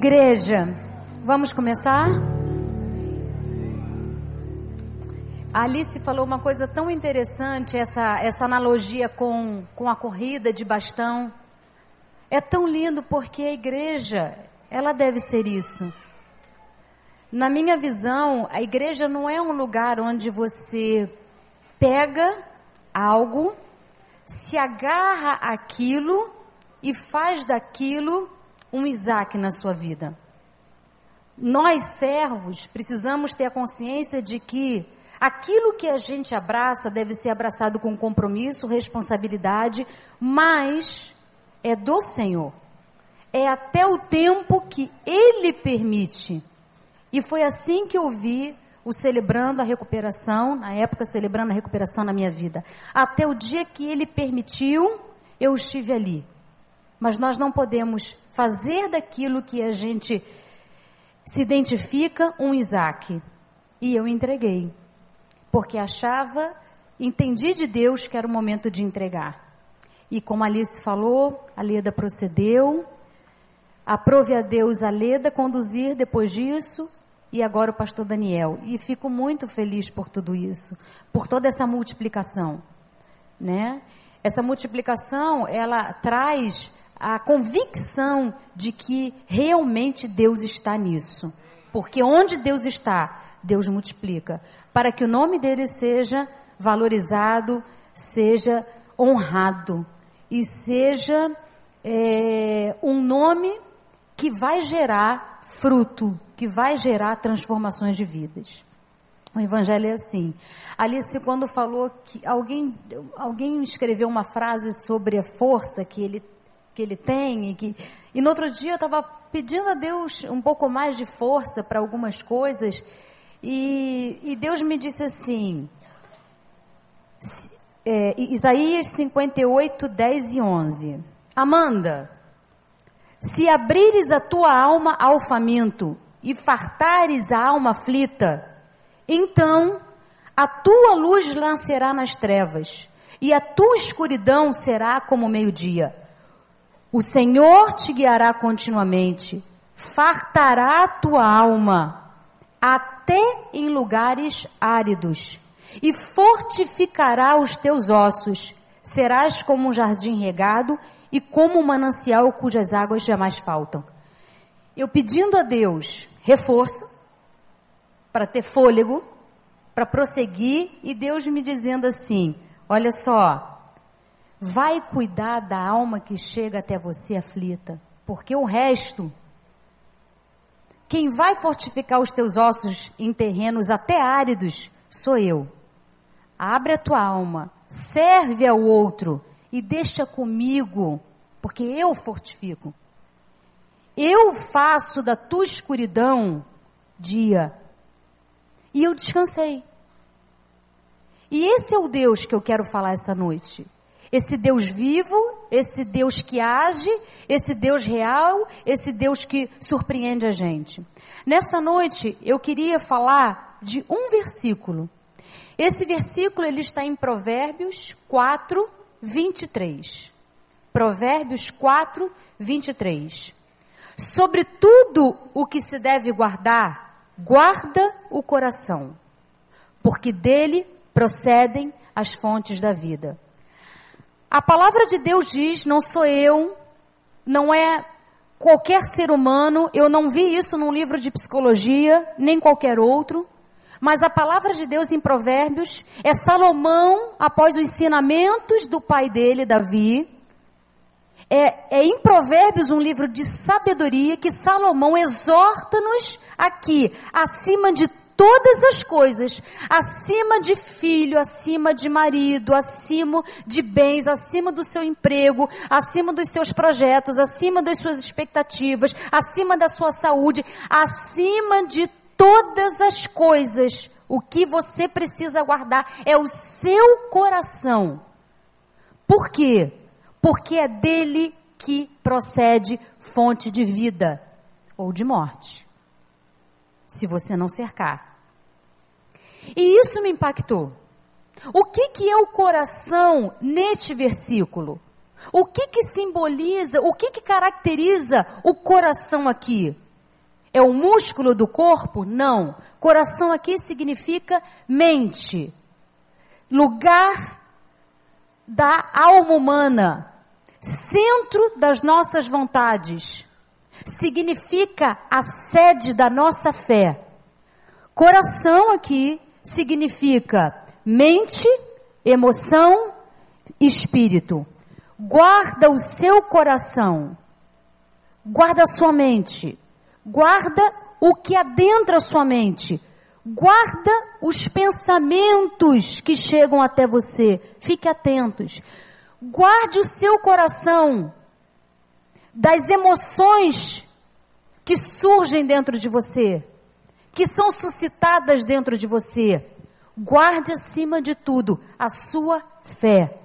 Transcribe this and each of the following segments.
Igreja, vamos começar? A Alice falou uma coisa tão interessante, essa, essa analogia com, com a corrida de bastão. É tão lindo porque a igreja, ela deve ser isso. Na minha visão, a igreja não é um lugar onde você pega algo, se agarra aquilo e faz daquilo um Isaac na sua vida. Nós, servos, precisamos ter a consciência de que aquilo que a gente abraça deve ser abraçado com compromisso, responsabilidade, mas é do Senhor. É até o tempo que Ele permite. E foi assim que eu vi o celebrando a recuperação, na época celebrando a recuperação na minha vida. Até o dia que Ele permitiu, eu estive ali. Mas nós não podemos fazer daquilo que a gente se identifica um Isaac. E eu entreguei. Porque achava, entendi de Deus que era o momento de entregar. E como Alice falou, a Leda procedeu. Aprove a Deus a Leda conduzir depois disso. E agora o pastor Daniel. E fico muito feliz por tudo isso. Por toda essa multiplicação. Né? Essa multiplicação, ela traz a convicção de que realmente Deus está nisso. Porque onde Deus está, Deus multiplica. Para que o nome dele seja valorizado, seja honrado e seja é, um nome que vai gerar fruto, que vai gerar transformações de vidas. O evangelho é assim. Alice, quando falou que alguém, alguém escreveu uma frase sobre a força que ele que ele tem. E, que... e no outro dia eu estava pedindo a Deus um pouco mais de força para algumas coisas. E, e, Deus me disse assim, é, Isaías 58, 10 e 11. Amanda, se abrires a tua alma ao faminto e fartares a alma aflita, então a tua luz lançará nas trevas, e a tua escuridão será como meio-dia. O Senhor te guiará continuamente, fartará a tua alma, até em lugares áridos, e fortificará os teus ossos. Serás como um jardim regado e como um manancial cujas águas jamais faltam. Eu pedindo a Deus reforço para ter fôlego, para prosseguir, e Deus me dizendo assim: olha só, vai cuidar da alma que chega até você aflita, porque o resto, quem vai fortificar os teus ossos em terrenos até áridos, sou eu. Abre a tua alma, serve ao outro e deixa comigo, porque eu fortifico. Eu faço da tua escuridão dia. E eu descansei. E esse é o Deus que eu quero falar essa noite. Esse Deus vivo, esse Deus que age, esse Deus real, esse Deus que surpreende a gente. Nessa noite eu queria falar de um versículo. Esse versículo ele está em Provérbios 4, 23. Provérbios 4, 23. Sobre tudo o que se deve guardar, guarda o coração, porque dele procedem as fontes da vida. A palavra de Deus diz: não sou eu, não é qualquer ser humano, eu não vi isso num livro de psicologia, nem qualquer outro. Mas a palavra de Deus em Provérbios é Salomão, após os ensinamentos do pai dele, Davi. É, é em Provérbios um livro de sabedoria que Salomão exorta-nos aqui, acima de todas as coisas, acima de filho, acima de marido, acima de bens, acima do seu emprego, acima dos seus projetos, acima das suas expectativas, acima da sua saúde, acima de todas as coisas. O que você precisa guardar é o seu coração. Por quê? Porque é dele que procede fonte de vida ou de morte. Se você não cercar. E isso me impactou. O que, que é o coração neste versículo? O que, que simboliza, o que, que caracteriza o coração aqui? é o músculo do corpo? Não. Coração aqui significa mente, lugar da alma humana, centro das nossas vontades. Significa a sede da nossa fé. Coração aqui significa mente, emoção, espírito. Guarda o seu coração. Guarda a sua mente. Guarda o que adentra a sua mente. Guarda os pensamentos que chegam até você. Fique atentos. Guarde o seu coração das emoções que surgem dentro de você, que são suscitadas dentro de você. Guarde acima de tudo a sua fé.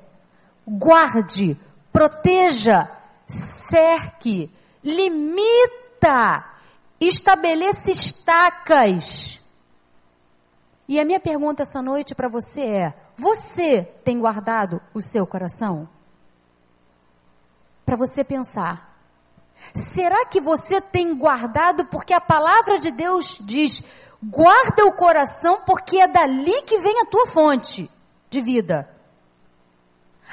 Guarde, proteja, cerque, limita, estabeleça estacas. E a minha pergunta essa noite para você é: você tem guardado o seu coração? Para você pensar. Será que você tem guardado porque a palavra de Deus diz: guarda o coração porque é dali que vem a tua fonte de vida.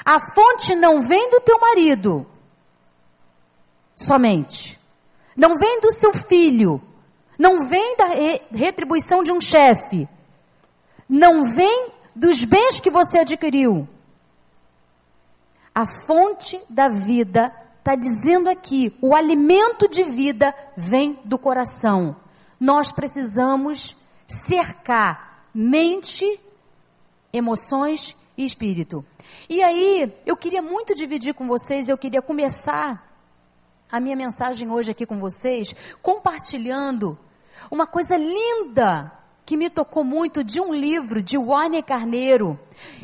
A fonte não vem do teu marido somente. Não vem do seu filho. Não vem da retribuição de um chefe. Não vem dos bens que você adquiriu. A fonte da vida está dizendo aqui: o alimento de vida vem do coração. Nós precisamos cercar mente, emoções e espírito. E aí, eu queria muito dividir com vocês, eu queria começar a minha mensagem hoje aqui com vocês, compartilhando uma coisa linda que me tocou muito de um livro de Wayne Carneiro.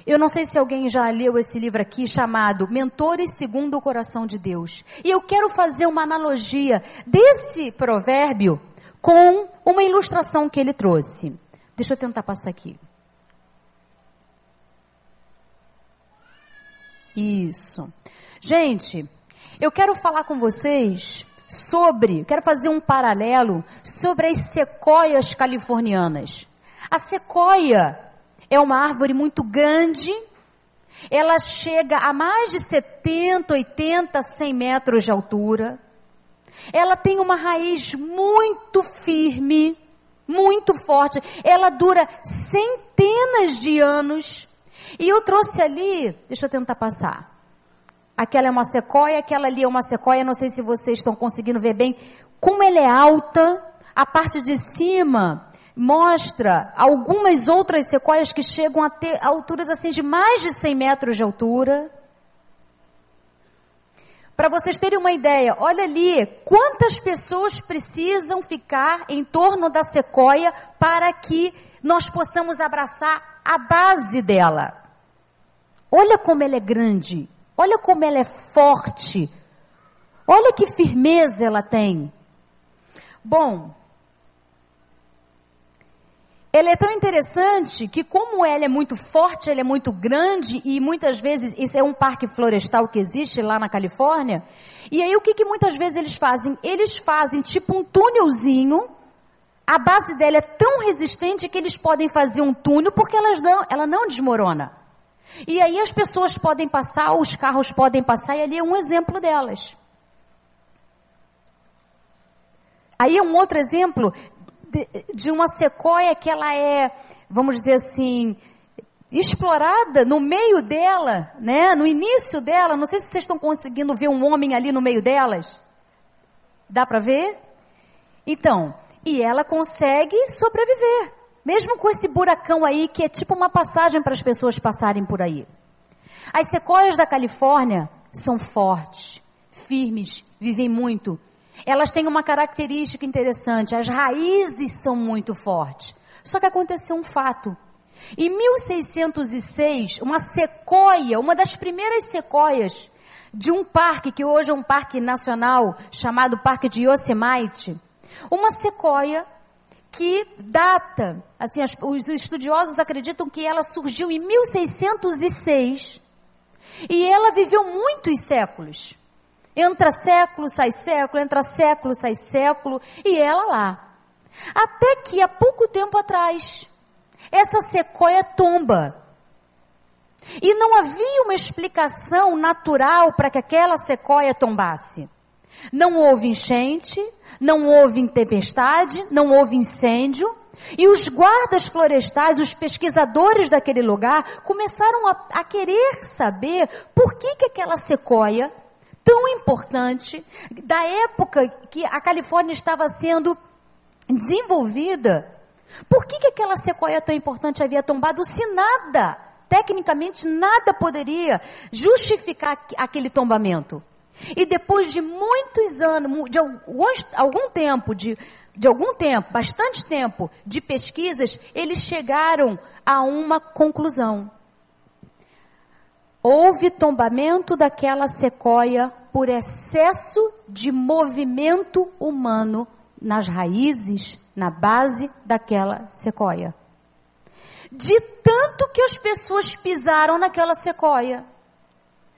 Eu não sei se alguém já leu esse livro aqui chamado Mentores segundo o coração de Deus. E eu quero fazer uma analogia desse provérbio com uma ilustração que ele trouxe. Deixa eu tentar passar aqui. Isso. Gente, eu quero falar com vocês sobre, quero fazer um paralelo sobre as sequoias californianas. A sequoia é uma árvore muito grande, ela chega a mais de 70, 80, 100 metros de altura. Ela tem uma raiz muito firme, muito forte. Ela dura centenas de anos. E eu trouxe ali, deixa eu tentar passar. Aquela é uma sequoia, aquela ali é uma sequoia, não sei se vocês estão conseguindo ver bem como ela é alta. A parte de cima mostra algumas outras sequoias que chegam a ter alturas assim de mais de 100 metros de altura. Para vocês terem uma ideia, olha ali, quantas pessoas precisam ficar em torno da sequoia para que nós possamos abraçar a base dela. Olha como ela é grande. Olha como ela é forte. Olha que firmeza ela tem. Bom, ela é tão interessante que, como ela é muito forte, ela é muito grande e muitas vezes isso é um parque florestal que existe lá na Califórnia. E aí o que, que muitas vezes eles fazem? Eles fazem tipo um túnelzinho. A base dela é tão resistente que eles podem fazer um túnel porque elas não, ela não desmorona. E aí as pessoas podem passar, os carros podem passar, e ali é um exemplo delas. Aí é um outro exemplo de, de uma sequoia que ela é, vamos dizer assim, explorada no meio dela, né? No início dela. Não sei se vocês estão conseguindo ver um homem ali no meio delas. Dá para ver? Então, e ela consegue sobreviver. Mesmo com esse buracão aí, que é tipo uma passagem para as pessoas passarem por aí. As sequoias da Califórnia são fortes, firmes, vivem muito. Elas têm uma característica interessante: as raízes são muito fortes. Só que aconteceu um fato. Em 1606, uma sequoia, uma das primeiras sequoias de um parque que hoje é um parque nacional chamado Parque de Yosemite, uma sequoia que data, assim, as, os estudiosos acreditam que ela surgiu em 1606 e ela viveu muitos séculos. Entra século, sai século, entra século, sai século, e ela lá. Até que há pouco tempo atrás, essa sequoia tomba. E não havia uma explicação natural para que aquela sequoia tombasse. Não houve enchente, não houve tempestade, não houve incêndio. E os guardas florestais, os pesquisadores daquele lugar, começaram a, a querer saber por que, que aquela sequoia, tão importante, da época que a Califórnia estava sendo desenvolvida, por que, que aquela sequoia tão importante havia tombado se nada, tecnicamente nada poderia justificar aquele tombamento? E depois de muitos anos, de algum tempo, de, de algum tempo, bastante tempo de pesquisas, eles chegaram a uma conclusão. Houve tombamento daquela sequoia por excesso de movimento humano nas raízes, na base daquela sequoia. De tanto que as pessoas pisaram naquela sequoia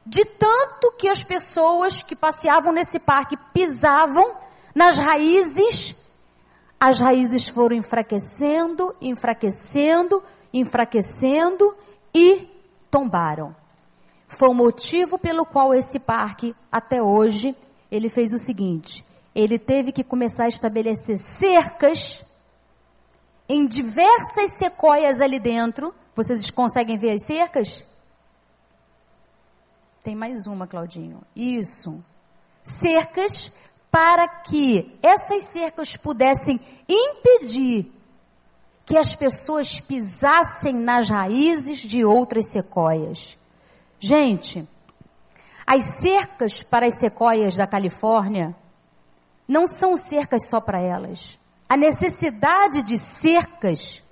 de tanto que as pessoas que passeavam nesse parque pisavam nas raízes, as raízes foram enfraquecendo, enfraquecendo, enfraquecendo e tombaram. Foi o motivo pelo qual esse parque, até hoje, ele fez o seguinte: ele teve que começar a estabelecer cercas em diversas sequoias ali dentro. Vocês conseguem ver as cercas? Tem mais uma, Claudinho. Isso. Cercas para que essas cercas pudessem impedir que as pessoas pisassem nas raízes de outras sequoias. Gente, as cercas para as sequoias da Califórnia não são cercas só para elas. A necessidade de cercas,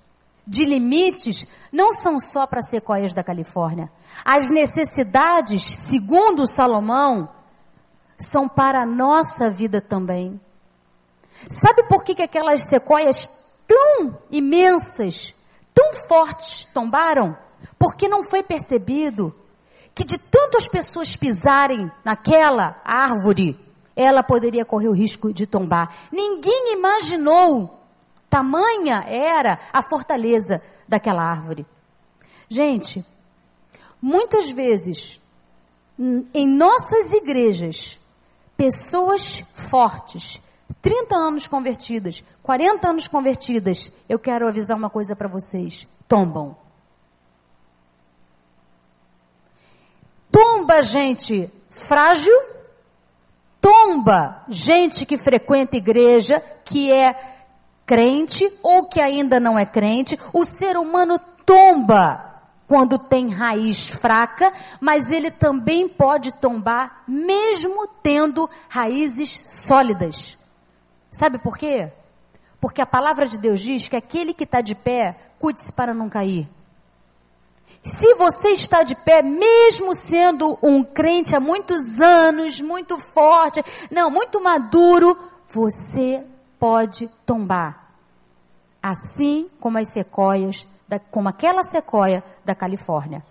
de limites, não são só para sequoias da Califórnia. As necessidades, segundo Salomão, são para a nossa vida também. Sabe por que, que aquelas sequoias tão imensas, tão fortes tombaram? Porque não foi percebido que de tantas pessoas pisarem naquela árvore, ela poderia correr o risco de tombar. Ninguém imaginou tamanha era a fortaleza daquela árvore. Gente, Muitas vezes, em nossas igrejas, pessoas fortes, 30 anos convertidas, 40 anos convertidas, eu quero avisar uma coisa para vocês: tombam. Tomba gente frágil, tomba gente que frequenta igreja, que é crente ou que ainda não é crente. O ser humano tomba quando tem raiz fraca, mas ele também pode tombar mesmo tendo raízes sólidas. Sabe por quê? Porque a palavra de Deus diz que aquele que está de pé, cuide-se para não cair. Se você está de pé, mesmo sendo um crente há muitos anos, muito forte, não, muito maduro, você pode tombar. Assim como as sequoias da, como aquela sequoia da Califórnia.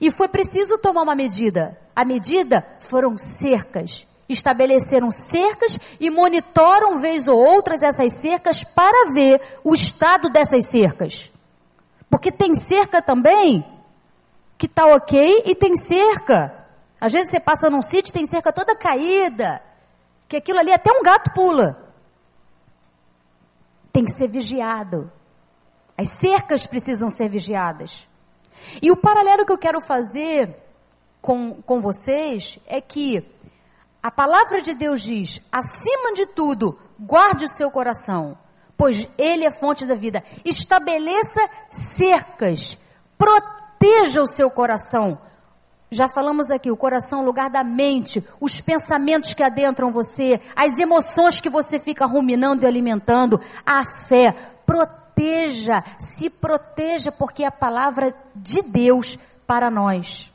E foi preciso tomar uma medida. A medida foram cercas. Estabeleceram cercas e monitoram vez ou outras essas cercas para ver o estado dessas cercas. Porque tem cerca também que está ok e tem cerca. Às vezes você passa num sítio tem cerca toda caída, que aquilo ali até um gato pula. Tem que ser vigiado. As cercas precisam ser vigiadas. E o paralelo que eu quero fazer com, com vocês é que a palavra de Deus diz: acima de tudo, guarde o seu coração, pois ele é fonte da vida. Estabeleça cercas, proteja o seu coração. Já falamos aqui, o coração o lugar da mente, os pensamentos que adentram você, as emoções que você fica ruminando e alimentando, a fé. Proteja proteja, se proteja, porque é a palavra de Deus para nós.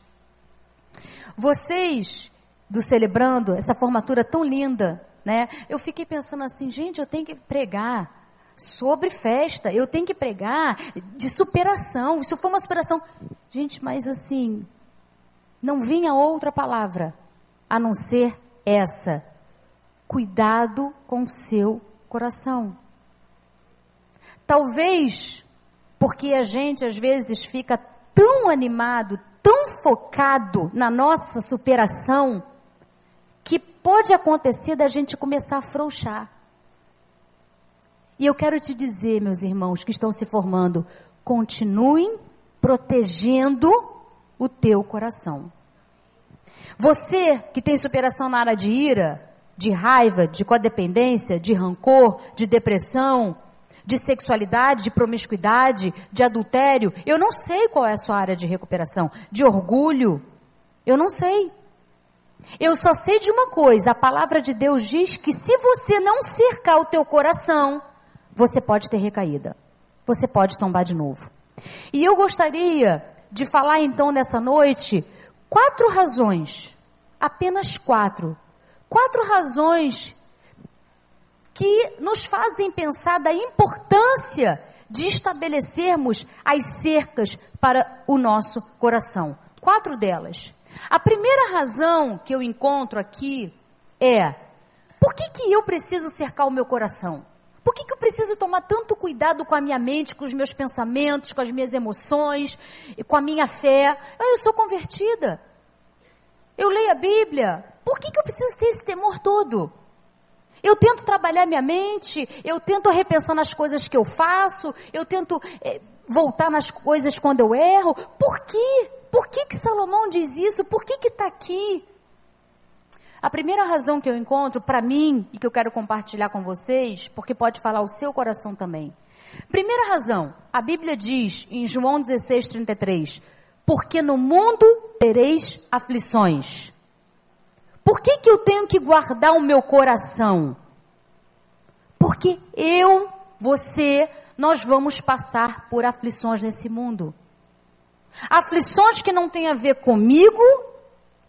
Vocês, do Celebrando, essa formatura tão linda, né? Eu fiquei pensando assim, gente, eu tenho que pregar sobre festa, eu tenho que pregar de superação. Isso foi uma superação. Gente, mas assim, não vinha outra palavra a não ser essa: cuidado com o seu coração. Talvez porque a gente às vezes fica tão animado, tão focado na nossa superação, que pode acontecer da gente começar a afrouxar. E eu quero te dizer, meus irmãos que estão se formando, continuem protegendo o teu coração. Você que tem superação na área de ira, de raiva, de codependência, de rancor, de depressão, de sexualidade, de promiscuidade, de adultério, eu não sei qual é a sua área de recuperação, de orgulho, eu não sei. Eu só sei de uma coisa, a palavra de Deus diz que se você não cercar o teu coração, você pode ter recaída. Você pode tombar de novo. E eu gostaria de falar então nessa noite quatro razões, apenas quatro, quatro razões que nos fazem pensar da importância de estabelecermos as cercas para o nosso coração. Quatro delas. A primeira razão que eu encontro aqui é: por que, que eu preciso cercar o meu coração? Por que, que eu preciso tomar tanto cuidado com a minha mente, com os meus pensamentos, com as minhas emoções, com a minha fé? Ah, eu sou convertida. Eu leio a Bíblia. Por que, que eu preciso ter esse temor todo? Eu tento trabalhar minha mente, eu tento repensar nas coisas que eu faço, eu tento é, voltar nas coisas quando eu erro. Por quê? Por que, que Salomão diz isso? Por que está aqui? A primeira razão que eu encontro para mim e que eu quero compartilhar com vocês, porque pode falar o seu coração também. Primeira razão, a Bíblia diz em João 16, 33, porque no mundo tereis aflições. Por que, que eu tenho que guardar o meu coração? Porque eu, você, nós vamos passar por aflições nesse mundo. Aflições que não têm a ver comigo,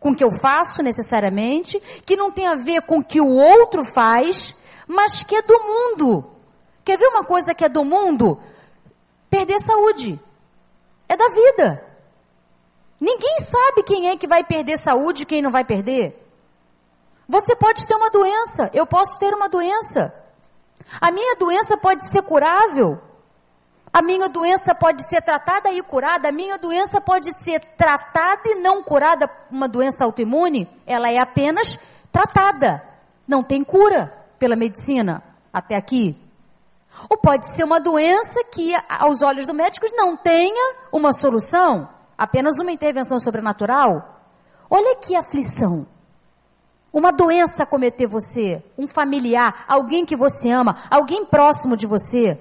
com o que eu faço necessariamente, que não tem a ver com o que o outro faz, mas que é do mundo. Quer ver uma coisa que é do mundo? Perder saúde. É da vida. Ninguém sabe quem é que vai perder saúde e quem não vai perder. Você pode ter uma doença, eu posso ter uma doença. A minha doença pode ser curável, a minha doença pode ser tratada e curada, a minha doença pode ser tratada e não curada, uma doença autoimune, ela é apenas tratada, não tem cura pela medicina até aqui. Ou pode ser uma doença que, aos olhos do médico, não tenha uma solução, apenas uma intervenção sobrenatural. Olha que aflição. Uma doença cometer você, um familiar, alguém que você ama, alguém próximo de você.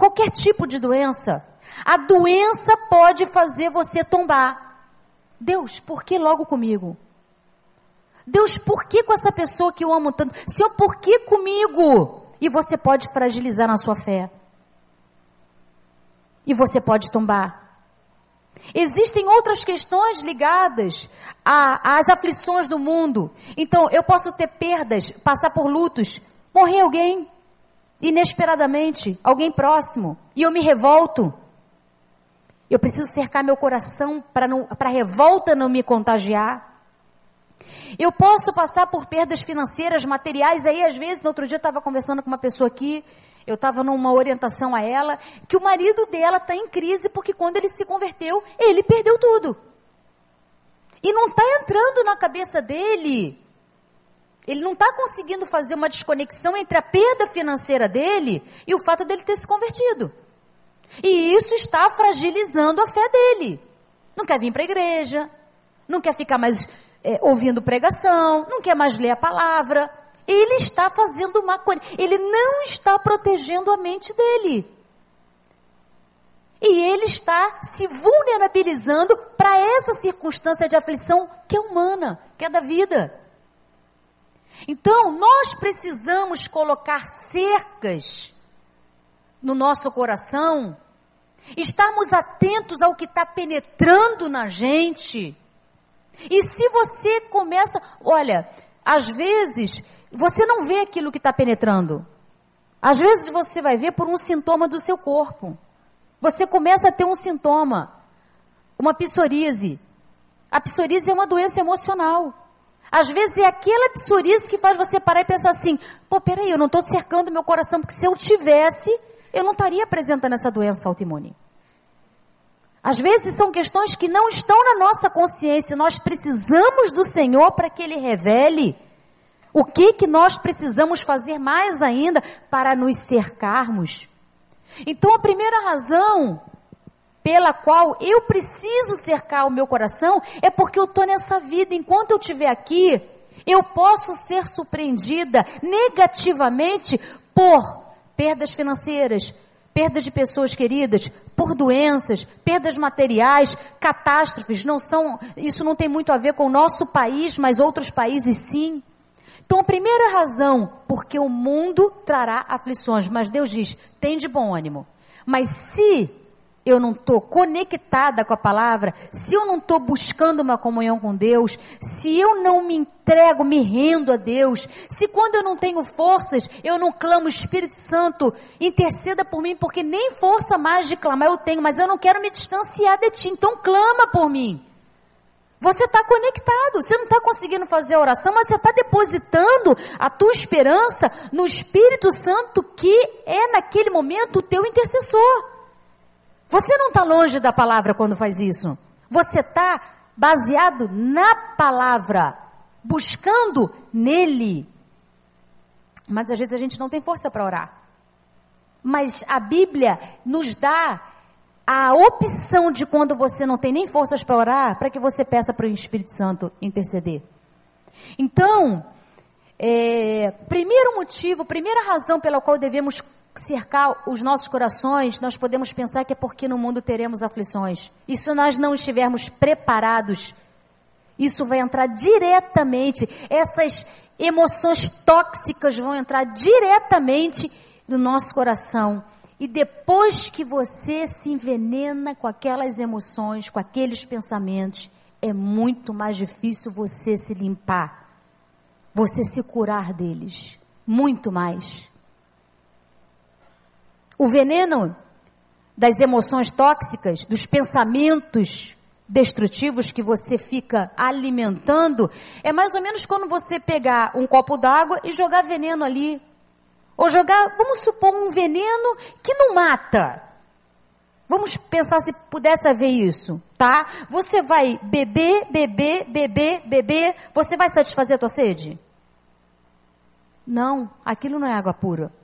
Qualquer tipo de doença. A doença pode fazer você tombar. Deus, por que logo comigo? Deus, por que com essa pessoa que eu amo tanto? Senhor, por que comigo? E você pode fragilizar na sua fé. E você pode tombar. Existem outras questões ligadas às aflições do mundo. Então, eu posso ter perdas, passar por lutos, morrer alguém, inesperadamente, alguém próximo, e eu me revolto. Eu preciso cercar meu coração para a revolta não me contagiar. Eu posso passar por perdas financeiras, materiais. Aí, às vezes, no outro dia, eu estava conversando com uma pessoa aqui, eu estava numa orientação a ela, que o marido dela está em crise porque quando ele se converteu, ele perdeu tudo. E não está entrando na cabeça dele ele não está conseguindo fazer uma desconexão entre a perda financeira dele e o fato dele ter se convertido. E isso está fragilizando a fé dele. Não quer vir para a igreja, não quer ficar mais é, ouvindo pregação, não quer mais ler a palavra. Ele está fazendo uma coisa, ele não está protegendo a mente dele. E ele está se vulnerabilizando para essa circunstância de aflição que é humana, que é da vida. Então, nós precisamos colocar cercas no nosso coração, estarmos atentos ao que está penetrando na gente. E se você começa, olha, às vezes você não vê aquilo que está penetrando. Às vezes você vai ver por um sintoma do seu corpo. Você começa a ter um sintoma, uma psoríase. A psoríase é uma doença emocional. Às vezes é aquela psoríase que faz você parar e pensar assim: pô, peraí, eu não estou cercando meu coração, porque se eu tivesse, eu não estaria apresentando essa doença autoimune. Às vezes são questões que não estão na nossa consciência, nós precisamos do Senhor para que Ele revele o que, que nós precisamos fazer mais ainda para nos cercarmos. Então, a primeira razão pela qual eu preciso cercar o meu coração é porque eu estou nessa vida. Enquanto eu estiver aqui, eu posso ser surpreendida negativamente por perdas financeiras, perdas de pessoas queridas, por doenças, perdas materiais, catástrofes. Não são, isso não tem muito a ver com o nosso país, mas outros países sim. Então, a primeira razão, porque o mundo trará aflições, mas Deus diz: tem de bom ânimo. Mas se eu não estou conectada com a palavra, se eu não estou buscando uma comunhão com Deus, se eu não me entrego, me rendo a Deus, se quando eu não tenho forças, eu não clamo Espírito Santo, interceda por mim, porque nem força mais de clamar eu tenho, mas eu não quero me distanciar de ti, então clama por mim. Você está conectado, você não está conseguindo fazer a oração, mas você está depositando a tua esperança no Espírito Santo que é naquele momento o teu intercessor. Você não está longe da palavra quando faz isso. Você está baseado na palavra, buscando nele. Mas às vezes a gente não tem força para orar. Mas a Bíblia nos dá a opção de quando você não tem nem forças para orar, para que você peça para o Espírito Santo interceder. Então, é, primeiro motivo, primeira razão pela qual devemos cercar os nossos corações, nós podemos pensar que é porque no mundo teremos aflições. E se nós não estivermos preparados, isso vai entrar diretamente, essas emoções tóxicas vão entrar diretamente no nosso coração e depois que você se envenena com aquelas emoções, com aqueles pensamentos, é muito mais difícil você se limpar, você se curar deles. Muito mais. O veneno das emoções tóxicas, dos pensamentos destrutivos que você fica alimentando, é mais ou menos quando você pegar um copo d'água e jogar veneno ali ou jogar, vamos supor, um veneno que não mata. Vamos pensar se pudesse haver isso, tá? Você vai beber, beber, beber, beber, você vai satisfazer a tua sede? Não, aquilo não é água pura.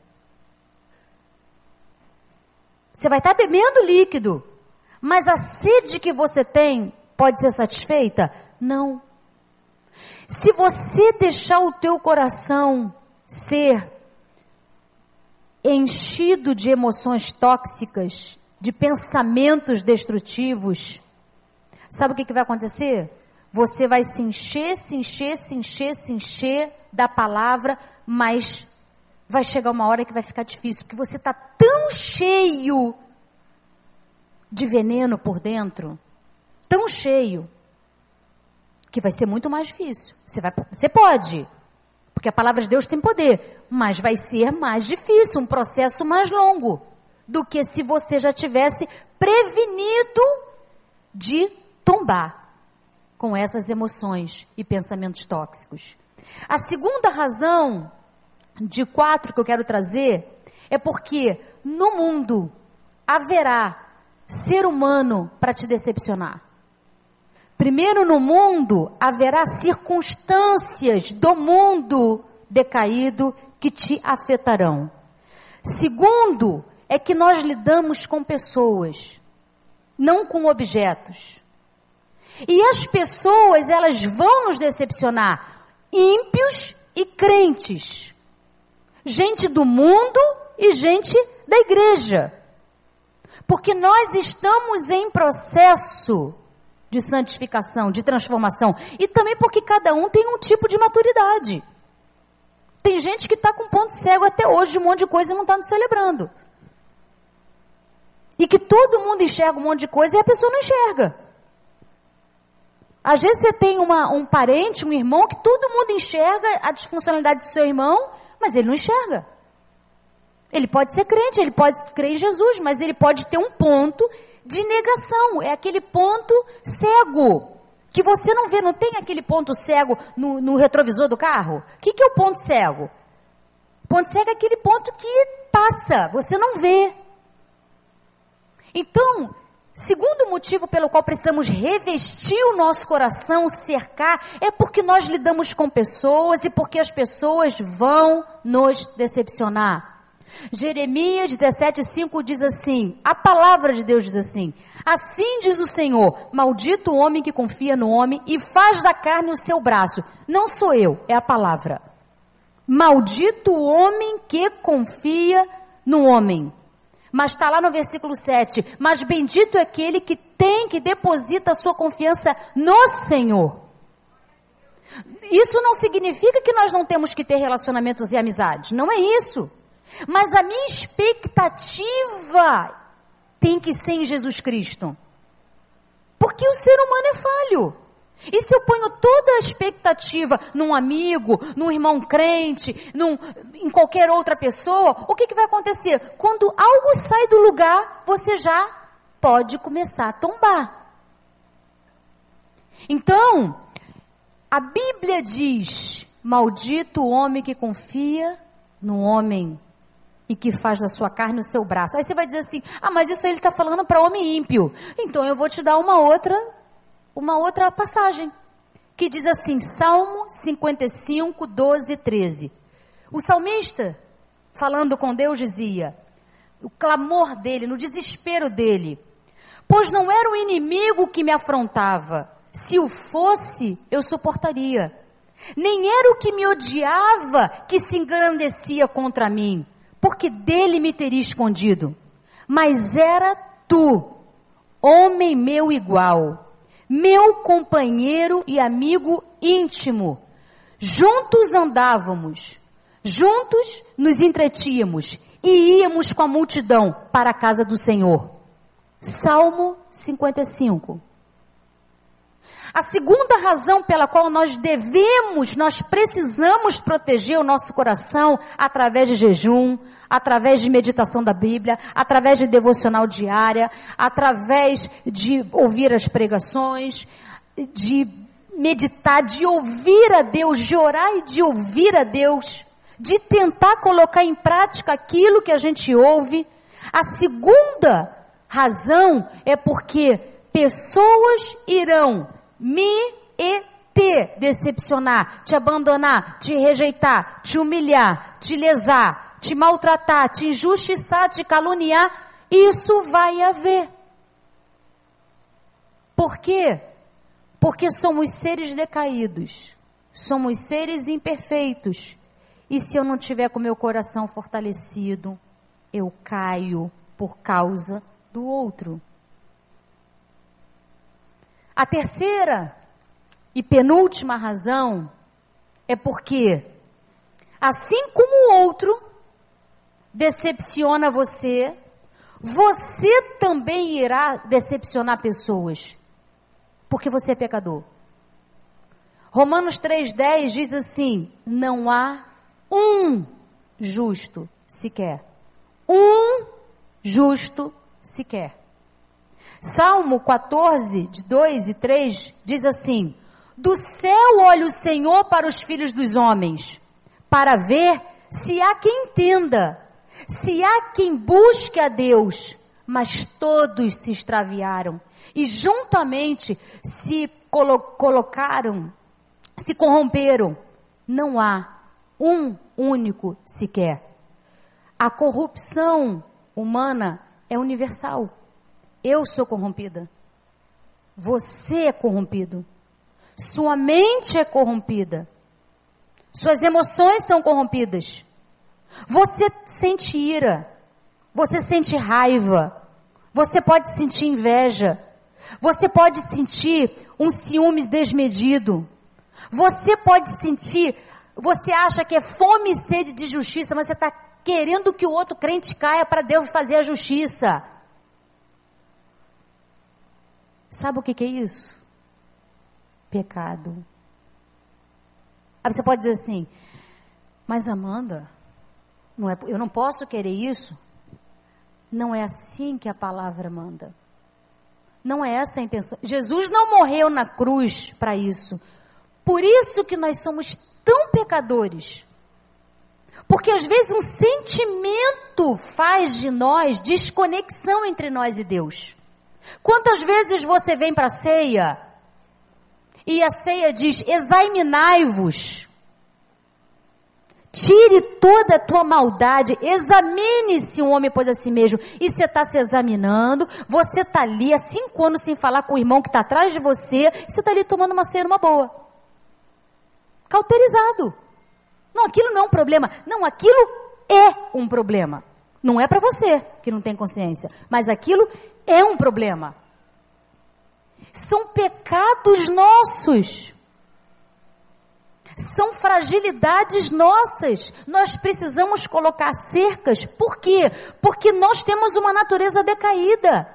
Você vai estar bebendo líquido, mas a sede que você tem pode ser satisfeita? Não. Se você deixar o teu coração ser enchido de emoções tóxicas, de pensamentos destrutivos, sabe o que, que vai acontecer? Você vai se encher, se encher, se encher, se encher da palavra, mas vai chegar uma hora que vai ficar difícil, porque você está tão cheio de veneno por dentro, tão cheio, que vai ser muito mais difícil. Você, vai, você pode, porque a palavra de Deus tem poder, mas vai ser mais difícil, um processo mais longo do que se você já tivesse prevenido de tombar com essas emoções e pensamentos tóxicos. A segunda razão de quatro que eu quero trazer é porque no mundo haverá ser humano para te decepcionar. Primeiro, no mundo haverá circunstâncias do mundo decaído que te afetarão. Segundo, é que nós lidamos com pessoas, não com objetos. E as pessoas, elas vão nos decepcionar, ímpios e crentes. Gente do mundo e gente da igreja. Porque nós estamos em processo de santificação, de transformação. E também porque cada um tem um tipo de maturidade. Tem gente que está com ponto cego até hoje de um monte de coisa e não está celebrando. E que todo mundo enxerga um monte de coisa e a pessoa não enxerga. Às vezes você tem uma, um parente, um irmão, que todo mundo enxerga a disfuncionalidade do seu irmão, mas ele não enxerga. Ele pode ser crente, ele pode crer em Jesus, mas ele pode ter um ponto de negação. É aquele ponto cego que você não vê, não tem aquele ponto cego no, no retrovisor do carro? O que, que é o ponto cego? Ponto cego é aquele ponto que passa, você não vê. Então, segundo motivo pelo qual precisamos revestir o nosso coração, cercar, é porque nós lidamos com pessoas e porque as pessoas vão nos decepcionar. Jeremias 17,5 diz assim: a palavra de Deus diz assim: Assim diz o Senhor: Maldito o homem que confia no homem e faz da carne o seu braço. Não sou eu, é a palavra. Maldito o homem que confia no homem. Mas está lá no versículo 7. Mas bendito é aquele que tem, que deposita a sua confiança no Senhor. Isso não significa que nós não temos que ter relacionamentos e amizades. Não é isso. Mas a minha expectativa tem que ser em Jesus Cristo. Porque o ser humano é falho. E se eu ponho toda a expectativa num amigo, num irmão crente, num, em qualquer outra pessoa, o que, que vai acontecer? Quando algo sai do lugar, você já pode começar a tombar. Então, a Bíblia diz: Maldito o homem que confia no homem e que faz da sua carne o seu braço. Aí você vai dizer assim: ah, mas isso ele está falando para homem ímpio. Então eu vou te dar uma outra, uma outra passagem que diz assim, Salmo 55, 12 e 13. O salmista, falando com Deus, dizia: o clamor dele, no desespero dele, pois não era o inimigo que me afrontava. Se o fosse, eu suportaria. Nem era o que me odiava que se engrandecia contra mim porque dele me teria escondido. Mas era tu, homem meu igual, meu companheiro e amigo íntimo. Juntos andávamos, juntos nos entretínhamos e íamos com a multidão para a casa do Senhor. Salmo 55. A segunda razão pela qual nós devemos, nós precisamos proteger o nosso coração através de jejum, através de meditação da Bíblia, através de devocional diária, através de ouvir as pregações, de meditar, de ouvir a Deus, de orar e de ouvir a Deus, de tentar colocar em prática aquilo que a gente ouve. A segunda razão é porque pessoas irão me e te decepcionar, te abandonar, te rejeitar, te humilhar, te lesar, te maltratar, te injustiçar, te caluniar, isso vai haver. Por quê? Porque somos seres decaídos, somos seres imperfeitos. E se eu não tiver com meu coração fortalecido, eu caio por causa do outro. A terceira e penúltima razão é porque, assim como o outro decepciona você, você também irá decepcionar pessoas, porque você é pecador. Romanos 3,10 diz assim: não há um justo sequer. Um justo sequer. Salmo 14, de 2 e 3, diz assim: Do céu olha o Senhor para os filhos dos homens, para ver se há quem entenda, se há quem busque a Deus, mas todos se extraviaram e juntamente se colo colocaram, se corromperam. Não há um único sequer. A corrupção humana é universal. Eu sou corrompida. Você é corrompido. Sua mente é corrompida. Suas emoções são corrompidas. Você sente ira. Você sente raiva. Você pode sentir inveja. Você pode sentir um ciúme desmedido. Você pode sentir, você acha que é fome e sede de justiça, mas você está querendo que o outro crente caia para Deus fazer a justiça. Sabe o que, que é isso? Pecado. Aí você pode dizer assim, mas Amanda, não é, eu não posso querer isso. Não é assim que a palavra manda. Não é essa a intenção. Jesus não morreu na cruz para isso. Por isso que nós somos tão pecadores. Porque às vezes um sentimento faz de nós desconexão entre nós e Deus. Quantas vezes você vem para a ceia e a ceia diz: examinai-vos. Tire toda a tua maldade, examine-se um homem pois a si mesmo. E você está se examinando, você está ali há cinco anos sem falar com o irmão que está atrás de você, e você está ali tomando uma ceia numa boa. Cauterizado. Não, aquilo não é um problema. Não, aquilo é um problema. Não é para você que não tem consciência, mas aquilo é um problema. São pecados nossos. São fragilidades nossas. Nós precisamos colocar cercas. Por quê? Porque nós temos uma natureza decaída.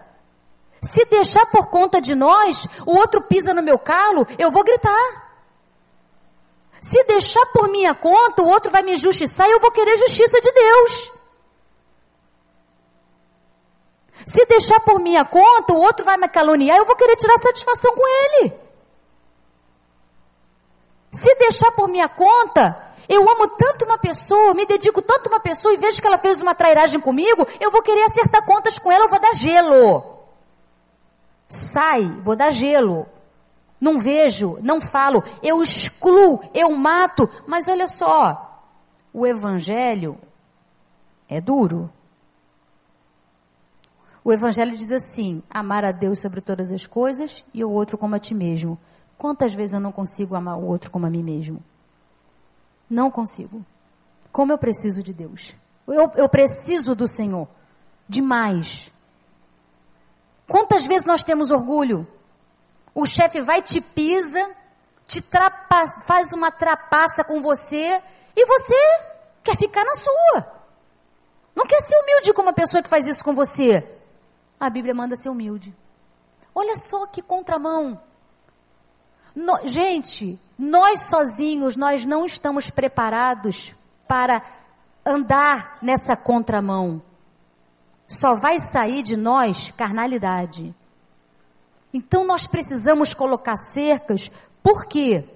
Se deixar por conta de nós, o outro pisa no meu calo, eu vou gritar. Se deixar por minha conta, o outro vai me justiçar e eu vou querer justiça de Deus. Se deixar por minha conta, o outro vai me caluniar, eu vou querer tirar satisfação com ele. Se deixar por minha conta, eu amo tanto uma pessoa, me dedico tanto a uma pessoa e vejo que ela fez uma trairagem comigo, eu vou querer acertar contas com ela, eu vou dar gelo. Sai, vou dar gelo. Não vejo, não falo, eu excluo, eu mato. Mas olha só, o evangelho é duro. O Evangelho diz assim: amar a Deus sobre todas as coisas e o outro como a ti mesmo. Quantas vezes eu não consigo amar o outro como a mim mesmo? Não consigo. Como eu preciso de Deus. Eu, eu preciso do Senhor. Demais. Quantas vezes nós temos orgulho? O chefe vai te pisa, te faz uma trapaça com você e você quer ficar na sua. Não quer ser humilde com uma pessoa que faz isso com você a Bíblia manda ser humilde. Olha só que contramão. No, gente, nós sozinhos, nós não estamos preparados para andar nessa contramão. Só vai sair de nós carnalidade. Então nós precisamos colocar cercas, por quê?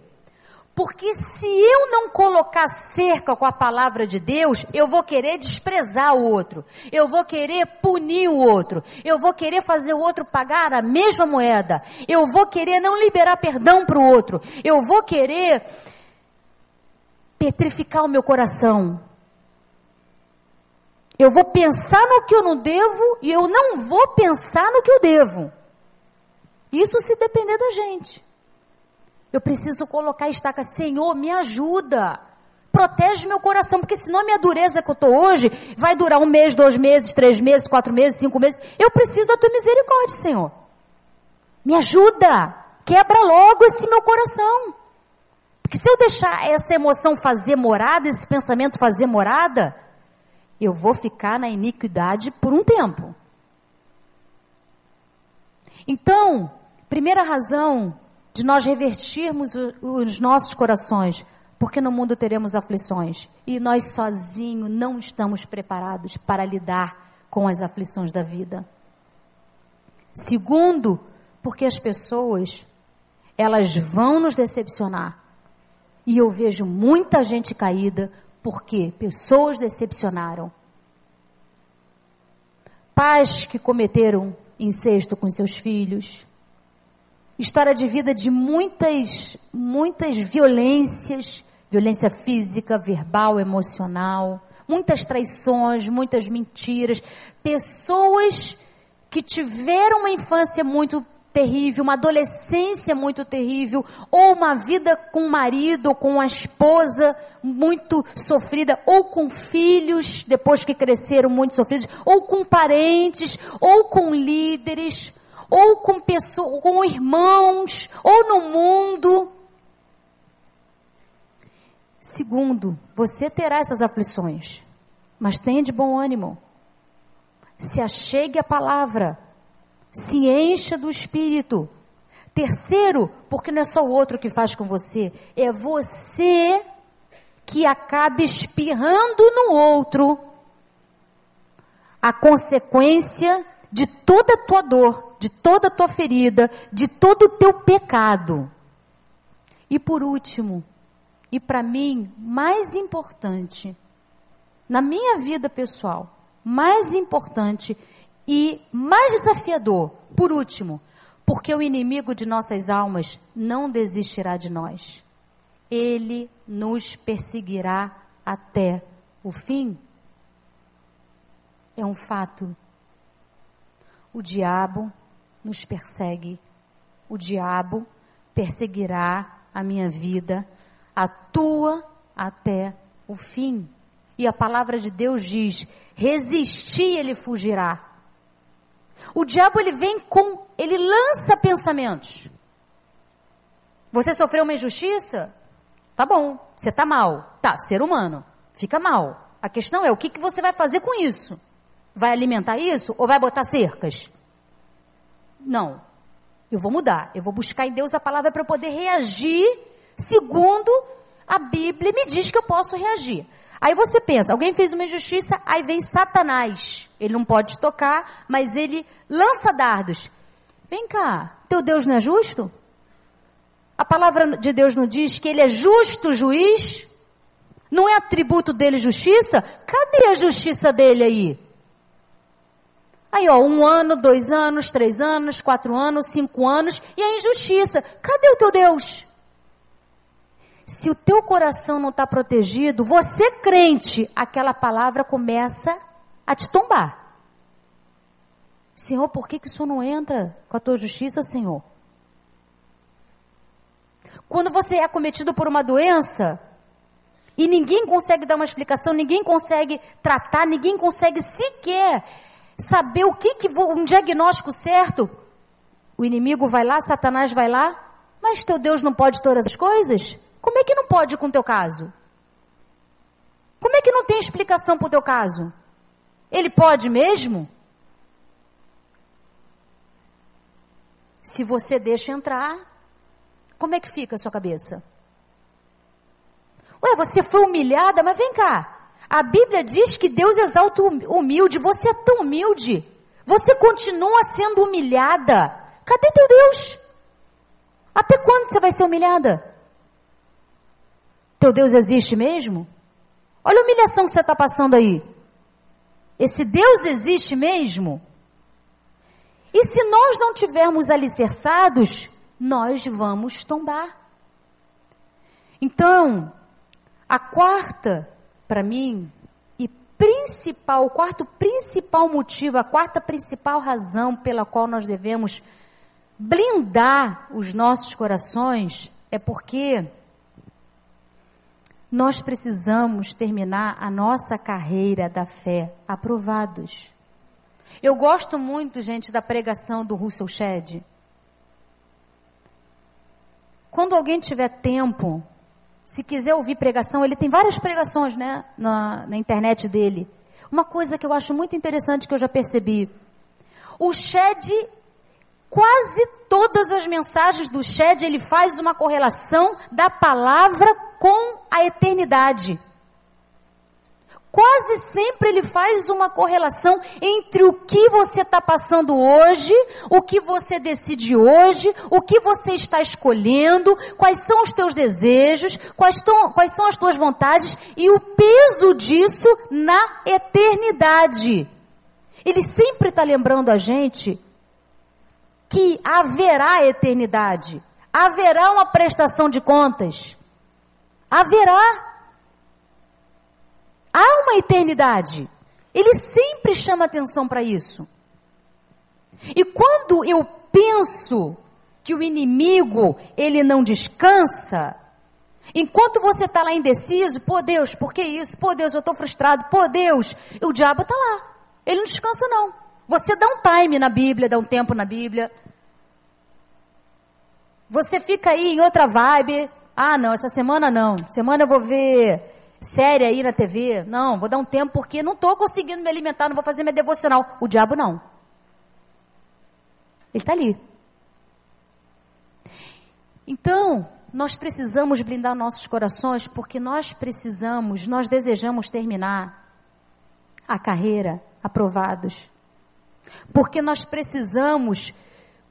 Porque se eu não colocar cerca com a palavra de Deus, eu vou querer desprezar o outro. Eu vou querer punir o outro. Eu vou querer fazer o outro pagar a mesma moeda. Eu vou querer não liberar perdão para o outro. Eu vou querer petrificar o meu coração. Eu vou pensar no que eu não devo e eu não vou pensar no que eu devo. Isso se depender da gente. Eu preciso colocar a estaca, Senhor, me ajuda. Protege meu coração, porque senão a minha dureza que eu estou hoje vai durar um mês, dois meses, três meses, quatro meses, cinco meses. Eu preciso da tua misericórdia, Senhor. Me ajuda. Quebra logo esse meu coração. Porque se eu deixar essa emoção fazer morada, esse pensamento fazer morada, eu vou ficar na iniquidade por um tempo. Então, primeira razão de nós revertirmos os nossos corações, porque no mundo teremos aflições e nós sozinhos não estamos preparados para lidar com as aflições da vida. Segundo, porque as pessoas elas vão nos decepcionar. E eu vejo muita gente caída porque pessoas decepcionaram. Pais que cometeram incesto com seus filhos, história de vida de muitas, muitas violências, violência física, verbal, emocional, muitas traições, muitas mentiras, pessoas que tiveram uma infância muito terrível, uma adolescência muito terrível, ou uma vida com o marido, ou com a esposa muito sofrida, ou com filhos, depois que cresceram muito sofridos, ou com parentes, ou com líderes, ou com pessoas, com irmãos, ou no mundo. Segundo, você terá essas aflições, mas tenha de bom ânimo. Se achegue a palavra, se encha do espírito. Terceiro, porque não é só o outro que faz com você, é você que acaba espirrando no outro a consequência de toda a tua dor de toda a tua ferida, de todo o teu pecado. E por último, e para mim, mais importante, na minha vida pessoal, mais importante e mais desafiador, por último, porque o inimigo de nossas almas não desistirá de nós. Ele nos perseguirá até o fim. É um fato. O diabo nos persegue. O diabo perseguirá a minha vida, a tua até o fim. E a palavra de Deus diz: resistir, ele fugirá. O diabo ele vem com, ele lança pensamentos. Você sofreu uma injustiça? Tá bom, você tá mal. Tá, ser humano, fica mal. A questão é o que, que você vai fazer com isso? Vai alimentar isso ou vai botar cercas? Não. Eu vou mudar. Eu vou buscar em Deus a palavra para poder reagir segundo a Bíblia me diz que eu posso reagir. Aí você pensa, alguém fez uma injustiça, aí vem Satanás. Ele não pode tocar, mas ele lança dardos. Vem cá, teu Deus não é justo? A palavra de Deus não diz que ele é justo juiz? Não é atributo dele justiça? Cadê a justiça dele aí? Aí, ó, um ano, dois anos, três anos, quatro anos, cinco anos, e a injustiça. Cadê o teu Deus? Se o teu coração não está protegido, você crente, aquela palavra começa a te tombar. Senhor, por que, que isso não entra com a tua justiça, Senhor? Quando você é cometido por uma doença e ninguém consegue dar uma explicação, ninguém consegue tratar, ninguém consegue sequer saber o que, que um diagnóstico certo, o inimigo vai lá, Satanás vai lá, mas teu Deus não pode todas as coisas? Como é que não pode com o teu caso? Como é que não tem explicação para o teu caso? Ele pode mesmo? Se você deixa entrar, como é que fica a sua cabeça? Ué, você foi humilhada, mas vem cá. A Bíblia diz que Deus exalta o humilde. Você é tão humilde. Você continua sendo humilhada. Cadê teu Deus? Até quando você vai ser humilhada? Teu Deus existe mesmo? Olha a humilhação que você está passando aí. Esse Deus existe mesmo? E se nós não tivermos alicerçados, nós vamos tombar. Então, a quarta, para mim, e principal, o quarto principal motivo, a quarta principal razão pela qual nós devemos blindar os nossos corações é porque nós precisamos terminar a nossa carreira da fé aprovados. Eu gosto muito, gente, da pregação do Russell Shedd. Quando alguém tiver tempo, se quiser ouvir pregação, ele tem várias pregações né, na, na internet dele. Uma coisa que eu acho muito interessante que eu já percebi. O Shed, quase todas as mensagens do Shed, ele faz uma correlação da palavra com a eternidade. Quase sempre ele faz uma correlação entre o que você está passando hoje, o que você decide hoje, o que você está escolhendo, quais são os teus desejos, quais, tão, quais são as tuas vontades e o peso disso na eternidade. Ele sempre está lembrando a gente que haverá eternidade, haverá uma prestação de contas. Haverá. Há uma eternidade. Ele sempre chama atenção para isso. E quando eu penso que o inimigo, ele não descansa, enquanto você está lá indeciso, pô Deus, por que isso? Pô Deus, eu estou frustrado, pô Deus, o diabo está lá. Ele não descansa não. Você dá um time na Bíblia, dá um tempo na Bíblia. Você fica aí em outra vibe, ah, não, essa semana não. Semana eu vou ver série aí na TV. Não, vou dar um tempo porque não estou conseguindo me alimentar, não vou fazer minha devocional. O diabo não. Ele está ali. Então, nós precisamos blindar nossos corações porque nós precisamos, nós desejamos terminar a carreira aprovados. Porque nós precisamos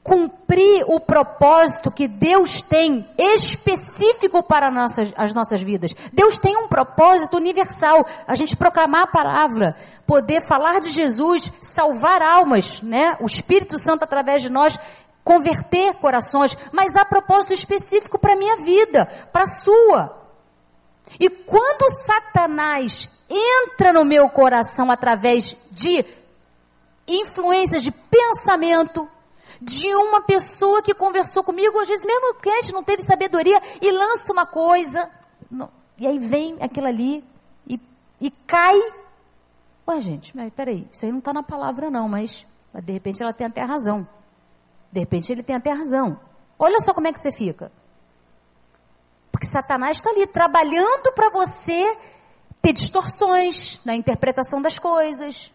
cumprir o propósito que Deus tem específico para nossas, as nossas vidas. Deus tem um propósito universal, a gente proclamar a palavra, poder falar de Jesus, salvar almas, né? O Espírito Santo através de nós converter corações, mas há propósito específico para minha vida, para a sua. E quando Satanás entra no meu coração através de influências de pensamento, de uma pessoa que conversou comigo, às vezes mesmo a gente não teve sabedoria, e lança uma coisa, não, e aí vem aquilo ali e, e cai. Ué, gente, peraí, isso aí não está na palavra não, mas, mas de repente ela tem até razão. De repente ele tem até razão. Olha só como é que você fica. Porque Satanás está ali trabalhando para você ter distorções na interpretação das coisas,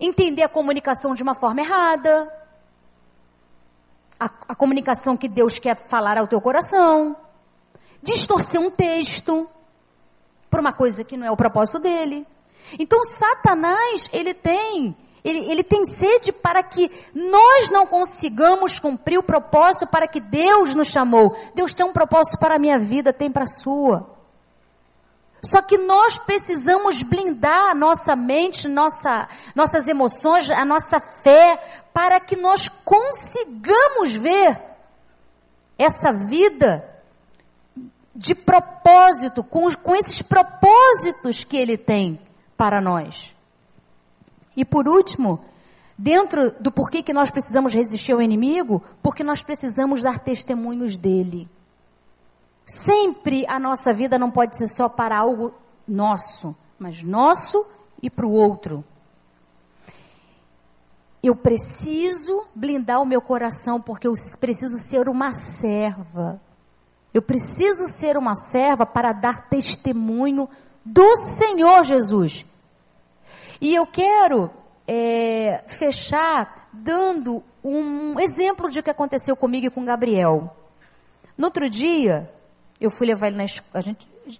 entender a comunicação de uma forma errada, a, a comunicação que Deus quer falar ao teu coração, distorcer um texto por uma coisa que não é o propósito dele. Então, Satanás, ele tem ele, ele, tem sede para que nós não consigamos cumprir o propósito para que Deus nos chamou. Deus tem um propósito para a minha vida, tem para a sua. Só que nós precisamos blindar a nossa mente, nossa, nossas emoções, a nossa fé, para que nós consigamos ver essa vida de propósito, com, com esses propósitos que Ele tem para nós. E por último, dentro do porquê que nós precisamos resistir ao inimigo, porque nós precisamos dar testemunhos dele. Sempre a nossa vida não pode ser só para algo nosso, mas nosso e para o outro. Eu preciso blindar o meu coração porque eu preciso ser uma serva. Eu preciso ser uma serva para dar testemunho do Senhor Jesus. E eu quero é, fechar dando um exemplo de que aconteceu comigo e com Gabriel. No outro dia, eu fui levar ele na escola,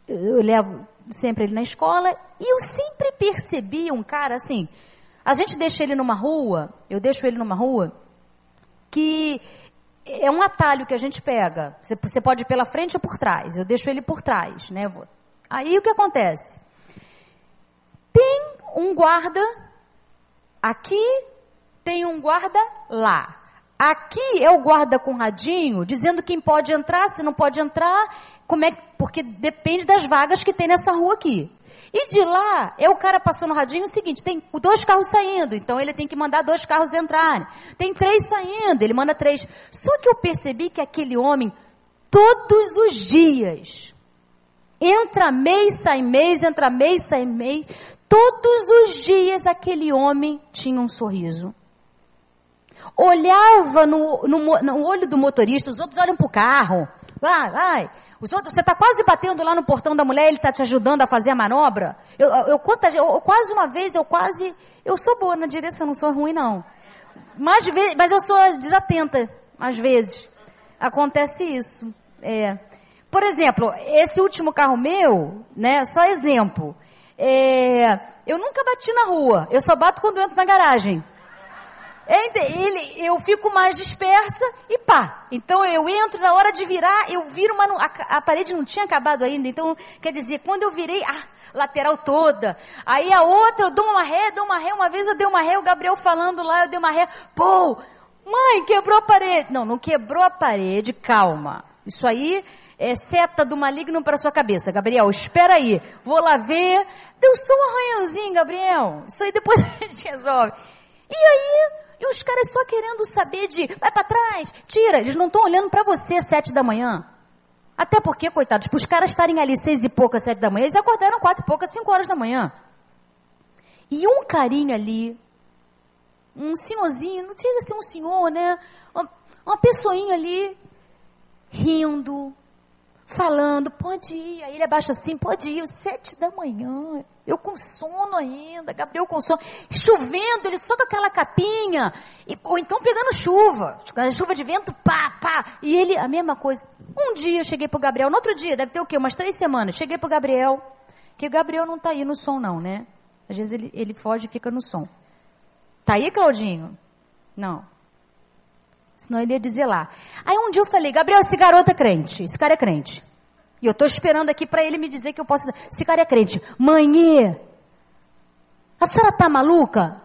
eu levo sempre ele na escola, e eu sempre percebi um cara assim, a gente deixa ele numa rua, eu deixo ele numa rua, que é um atalho que a gente pega. Você, você pode ir pela frente ou por trás. Eu deixo ele por trás, né? Aí o que acontece? Tem um guarda aqui, tem um guarda lá. Aqui é o guarda com radinho, dizendo quem pode entrar, se não pode entrar, como é, porque depende das vagas que tem nessa rua aqui. E de lá é o cara passando o radinho o seguinte: tem dois carros saindo, então ele tem que mandar dois carros entrarem. Tem três saindo, ele manda três. Só que eu percebi que aquele homem, todos os dias, entra mês, sai mês, entra mês, sai mês, todos os dias aquele homem tinha um sorriso olhava no, no, no olho do motorista, os outros olham para o carro. Vai, vai. Os outros, você está quase batendo lá no portão da mulher, ele está te ajudando a fazer a manobra. Eu, eu, eu, eu, quase uma vez, eu quase. Eu sou boa na direção, não sou ruim, não. Mas, mas eu sou desatenta, às vezes. Acontece isso. É. Por exemplo, esse último carro meu, né? Só exemplo. É, eu nunca bati na rua, eu só bato quando entro na garagem. Ele, eu fico mais dispersa e pá. Então eu entro, na hora de virar, eu viro, mas não, a, a, parede não tinha acabado ainda. Então, quer dizer, quando eu virei, a lateral toda. Aí a outra, eu dou uma ré, dou uma ré. Uma vez eu dei uma ré, o Gabriel falando lá, eu dei uma ré. Pô, mãe, quebrou a parede. Não, não quebrou a parede, calma. Isso aí é seta do maligno para sua cabeça. Gabriel, espera aí. Vou lá ver. Deu só um arranhãozinho, Gabriel. Isso aí depois a gente resolve. E aí, e os caras só querendo saber de, vai para trás, tira. Eles não estão olhando para você sete da manhã. Até porque, coitados, para os caras estarem ali seis e pouca, sete da manhã, eles acordaram quatro e pouca, cinco horas da manhã. E um carinha ali, um senhorzinho, não tinha que ser um senhor, né? Uma, uma pessoinha ali, rindo, falando, pode ir. Aí ele abaixa assim, pode ir, sete da manhã. Eu com sono ainda, Gabriel com sono. Chovendo, ele só com aquela capinha. E, ou então pegando chuva. Chuva de vento, pá, pá. E ele, a mesma coisa. Um dia eu cheguei pro Gabriel, no outro dia, deve ter o quê? Umas três semanas. Cheguei pro Gabriel, que o Gabriel não tá aí no som não, né? Às vezes ele, ele foge e fica no som. Tá aí, Claudinho? Não. Senão ele ia dizer lá. Aí um dia eu falei, Gabriel, esse garoto é crente, esse cara é crente. E eu estou esperando aqui para ele me dizer que eu posso. Esse cara é crente. Mãe, a senhora tá maluca?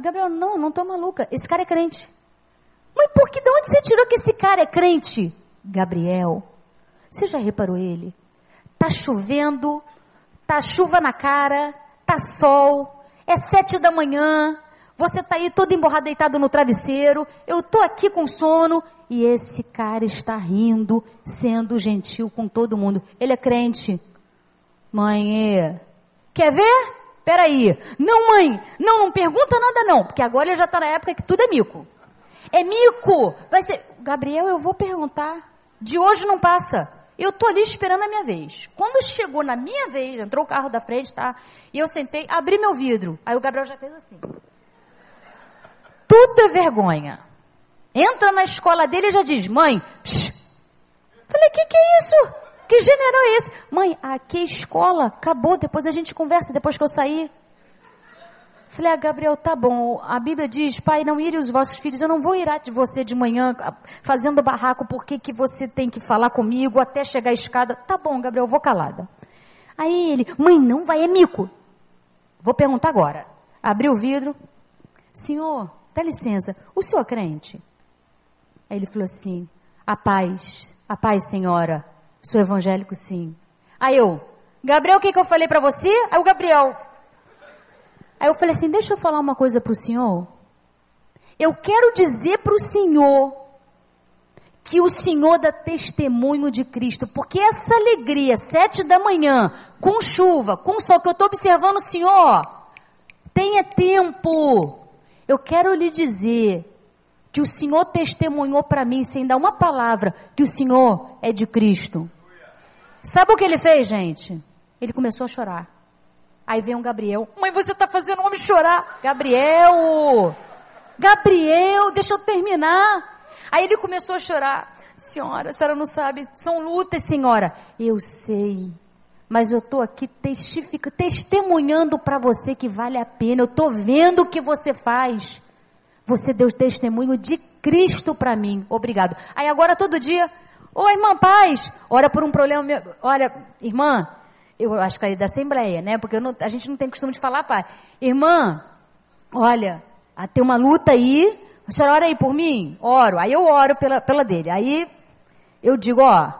Gabriel, não, não tô maluca. Esse cara é crente. Mãe, por que de onde você tirou que esse cara é crente? Gabriel, você já reparou ele? Tá chovendo, tá chuva na cara, tá sol, é sete da manhã, você tá aí todo emborrado deitado no travesseiro, eu tô aqui com sono e esse cara está rindo, sendo gentil com todo mundo. Ele é crente. Mãe, quer ver? Peraí. Não, mãe, não, não pergunta nada não, porque agora ele já está na época que tudo é mico. É mico! Vai ser. Gabriel, eu vou perguntar. De hoje não passa. Eu tô ali esperando a minha vez. Quando chegou na minha vez, entrou o carro da frente, tá? E eu sentei, abri meu vidro. Aí o Gabriel já fez assim. Tudo é vergonha. Entra na escola dele e já diz, mãe, psh. Falei, que que é isso? Que gênero é esse? Mãe, aqui é escola, acabou, depois a gente conversa, depois que eu sair. Falei, ah, Gabriel, tá bom. A Bíblia diz, pai, não ire os vossos filhos. Eu não vou ir de você de manhã fazendo barraco porque que você tem que falar comigo até chegar a escada. Tá bom, Gabriel, vou calada. Aí ele, mãe, não vai, é mico. Vou perguntar agora. Abriu o vidro. Senhor, dá licença, o senhor é crente? Aí ele falou assim, a paz, a paz, senhora. Sou evangélico, sim. Aí eu, Gabriel, o que, que eu falei para você? Aí o Gabriel, Aí eu falei assim: deixa eu falar uma coisa para o senhor. Eu quero dizer para o senhor que o senhor dá testemunho de Cristo, porque essa alegria, sete da manhã, com chuva, com sol, que eu estou observando o senhor, tenha tempo. Eu quero lhe dizer que o senhor testemunhou para mim, sem dar uma palavra, que o senhor é de Cristo. Sabe o que ele fez, gente? Ele começou a chorar. Aí vem um Gabriel. Mãe, você está fazendo o homem chorar. Gabriel! Gabriel, deixa eu terminar. Aí ele começou a chorar. Senhora, a senhora não sabe, são lutas, senhora. Eu sei. Mas eu estou aqui testifica, testemunhando para você que vale a pena. Eu estou vendo o que você faz. Você deu testemunho de Cristo para mim. Obrigado. Aí agora todo dia, ô irmã Paz, ora por um problema meu. Olha, irmã, eu acho que é da Assembleia, né? Porque não, a gente não tem costume de falar, pai. Irmã, olha, tem uma luta aí, a senhora ora aí por mim? Oro. Aí eu oro pela, pela dele. Aí eu digo, ó,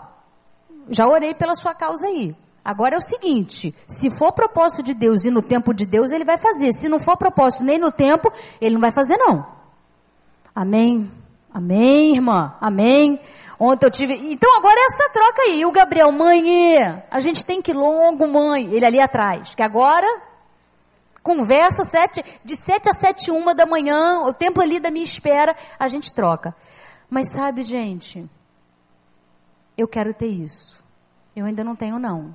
já orei pela sua causa aí. Agora é o seguinte, se for propósito de Deus e no tempo de Deus, ele vai fazer. Se não for propósito nem no tempo, ele não vai fazer não. Amém? Amém, irmã? Amém? Ontem eu tive. Então agora é essa troca aí. E o Gabriel, mãe, a gente tem que ir longo, mãe. Ele ali atrás. Que agora, conversa sete, de sete a sete uma da manhã, o tempo ali da minha espera, a gente troca. Mas sabe, gente, eu quero ter isso. Eu ainda não tenho, não.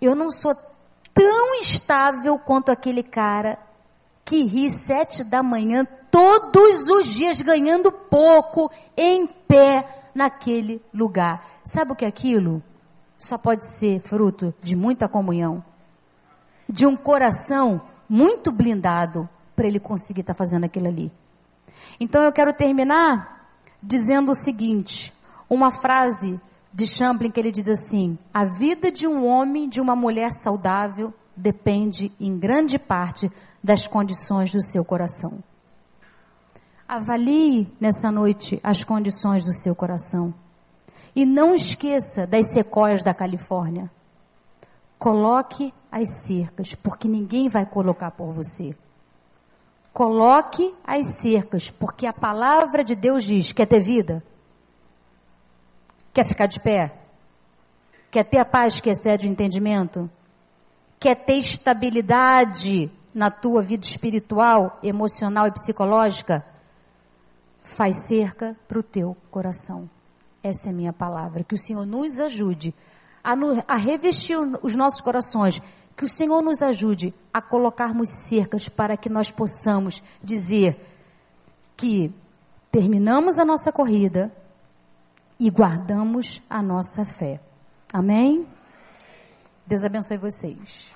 Eu não sou tão estável quanto aquele cara que ri sete da manhã todos os dias ganhando pouco em pé naquele lugar. Sabe o que é aquilo? Só pode ser fruto de muita comunhão, de um coração muito blindado para ele conseguir estar tá fazendo aquilo ali. Então eu quero terminar dizendo o seguinte, uma frase de Champlin que ele diz assim: a vida de um homem, de uma mulher saudável, depende em grande parte das condições do seu coração. Avalie nessa noite as condições do seu coração. E não esqueça das sequoias da Califórnia. Coloque as cercas, porque ninguém vai colocar por você. Coloque as cercas, porque a palavra de Deus diz: quer ter vida? Quer ficar de pé? Quer ter a paz que excede o entendimento? Quer ter estabilidade na tua vida espiritual, emocional e psicológica? faz cerca para o teu coração. Essa é a minha palavra. Que o Senhor nos ajude a, no, a revestir os nossos corações. Que o Senhor nos ajude a colocarmos cercas para que nós possamos dizer que terminamos a nossa corrida e guardamos a nossa fé. Amém? Deus abençoe vocês.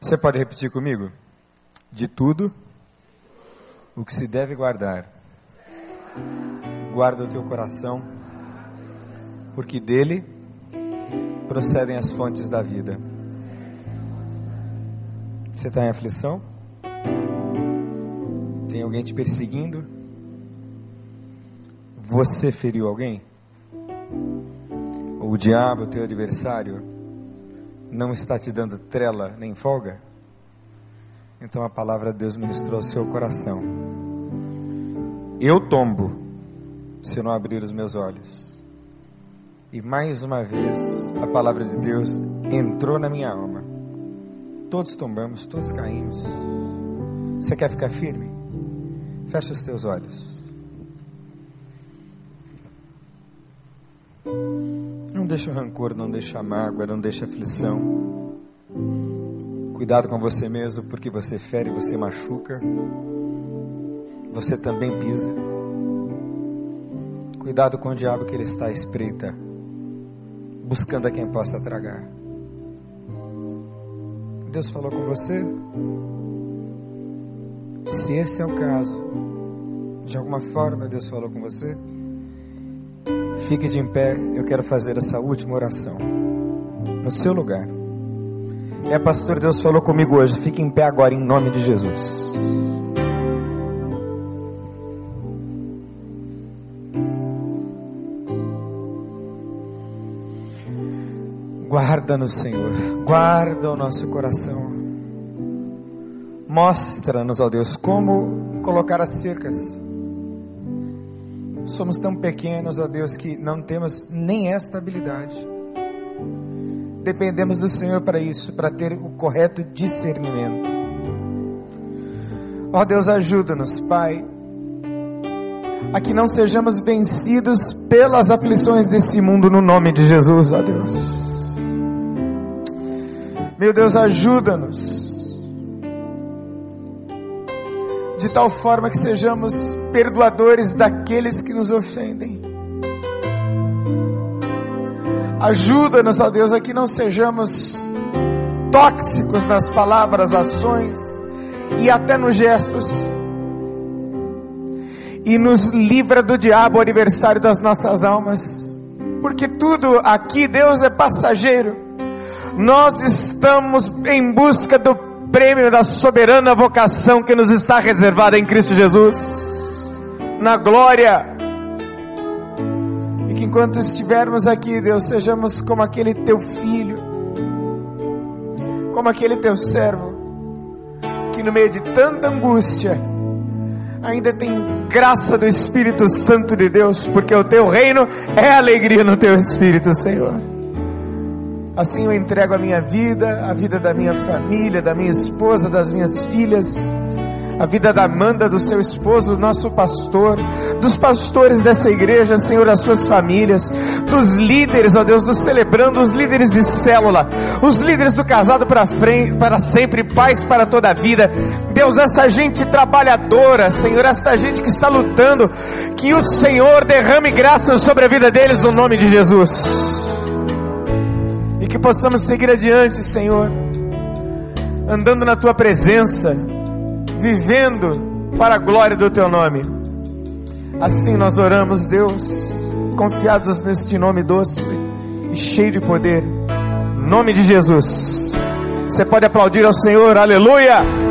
Você pode repetir comigo? De tudo o que se deve guardar, guarda o teu coração, porque dele procedem as fontes da vida. Você está em aflição? Tem alguém te perseguindo? Você feriu alguém? O diabo, teu adversário, não está te dando trela nem folga? Então a palavra de Deus ministrou ao seu coração. Eu tombo se não abrir os meus olhos. E mais uma vez a palavra de Deus entrou na minha alma. Todos tombamos, todos caímos. Você quer ficar firme? Feche os teus olhos. Não deixa o rancor, não deixa a mágoa, não deixa a aflição. Cuidado com você mesmo, porque você fere, você machuca. Você também pisa. Cuidado com o diabo que ele está à espreita, buscando a quem possa tragar. Deus falou com você? Se esse é o caso, de alguma forma Deus falou com você, fique de pé, eu quero fazer essa última oração, no seu lugar. É, pastor, Deus falou comigo hoje. Fique em pé agora, em nome de Jesus. Guarda-nos, Senhor. Guarda o nosso coração. Mostra-nos, ó Deus, como colocar as cercas. Somos tão pequenos, ó Deus, que não temos nem esta habilidade. Dependemos do Senhor para isso, para ter o correto discernimento. Ó Deus, ajuda-nos, Pai, a que não sejamos vencidos pelas aflições desse mundo no nome de Jesus, ó Deus. Meu Deus, ajuda-nos. De tal forma que sejamos perdoadores daqueles que nos ofendem Ajuda-nos, ó Deus, a que não sejamos tóxicos nas palavras, ações e até nos gestos. E nos livra do diabo, o aniversário das nossas almas. Porque tudo aqui, Deus, é passageiro. Nós estamos em busca do prêmio da soberana vocação que nos está reservada em Cristo Jesus. Na glória que enquanto estivermos aqui, Deus, sejamos como aquele teu filho, como aquele teu servo, que no meio de tanta angústia, ainda tem graça do Espírito Santo de Deus, porque o teu reino é alegria no teu Espírito, Senhor. Assim eu entrego a minha vida, a vida da minha família, da minha esposa, das minhas filhas a vida da Amanda, do seu esposo, do nosso pastor, dos pastores dessa igreja, Senhor, as suas famílias, dos líderes, ó Deus, dos celebrando, os líderes de célula, os líderes do casado para frente, para sempre, paz para toda a vida. Deus, essa gente trabalhadora, Senhor, essa gente que está lutando, que o Senhor derrame graças sobre a vida deles no nome de Jesus. E que possamos seguir adiante, Senhor, andando na tua presença vivendo para a glória do teu nome. Assim nós oramos, Deus, confiados neste nome doce e cheio de poder. Nome de Jesus. Você pode aplaudir ao Senhor, aleluia!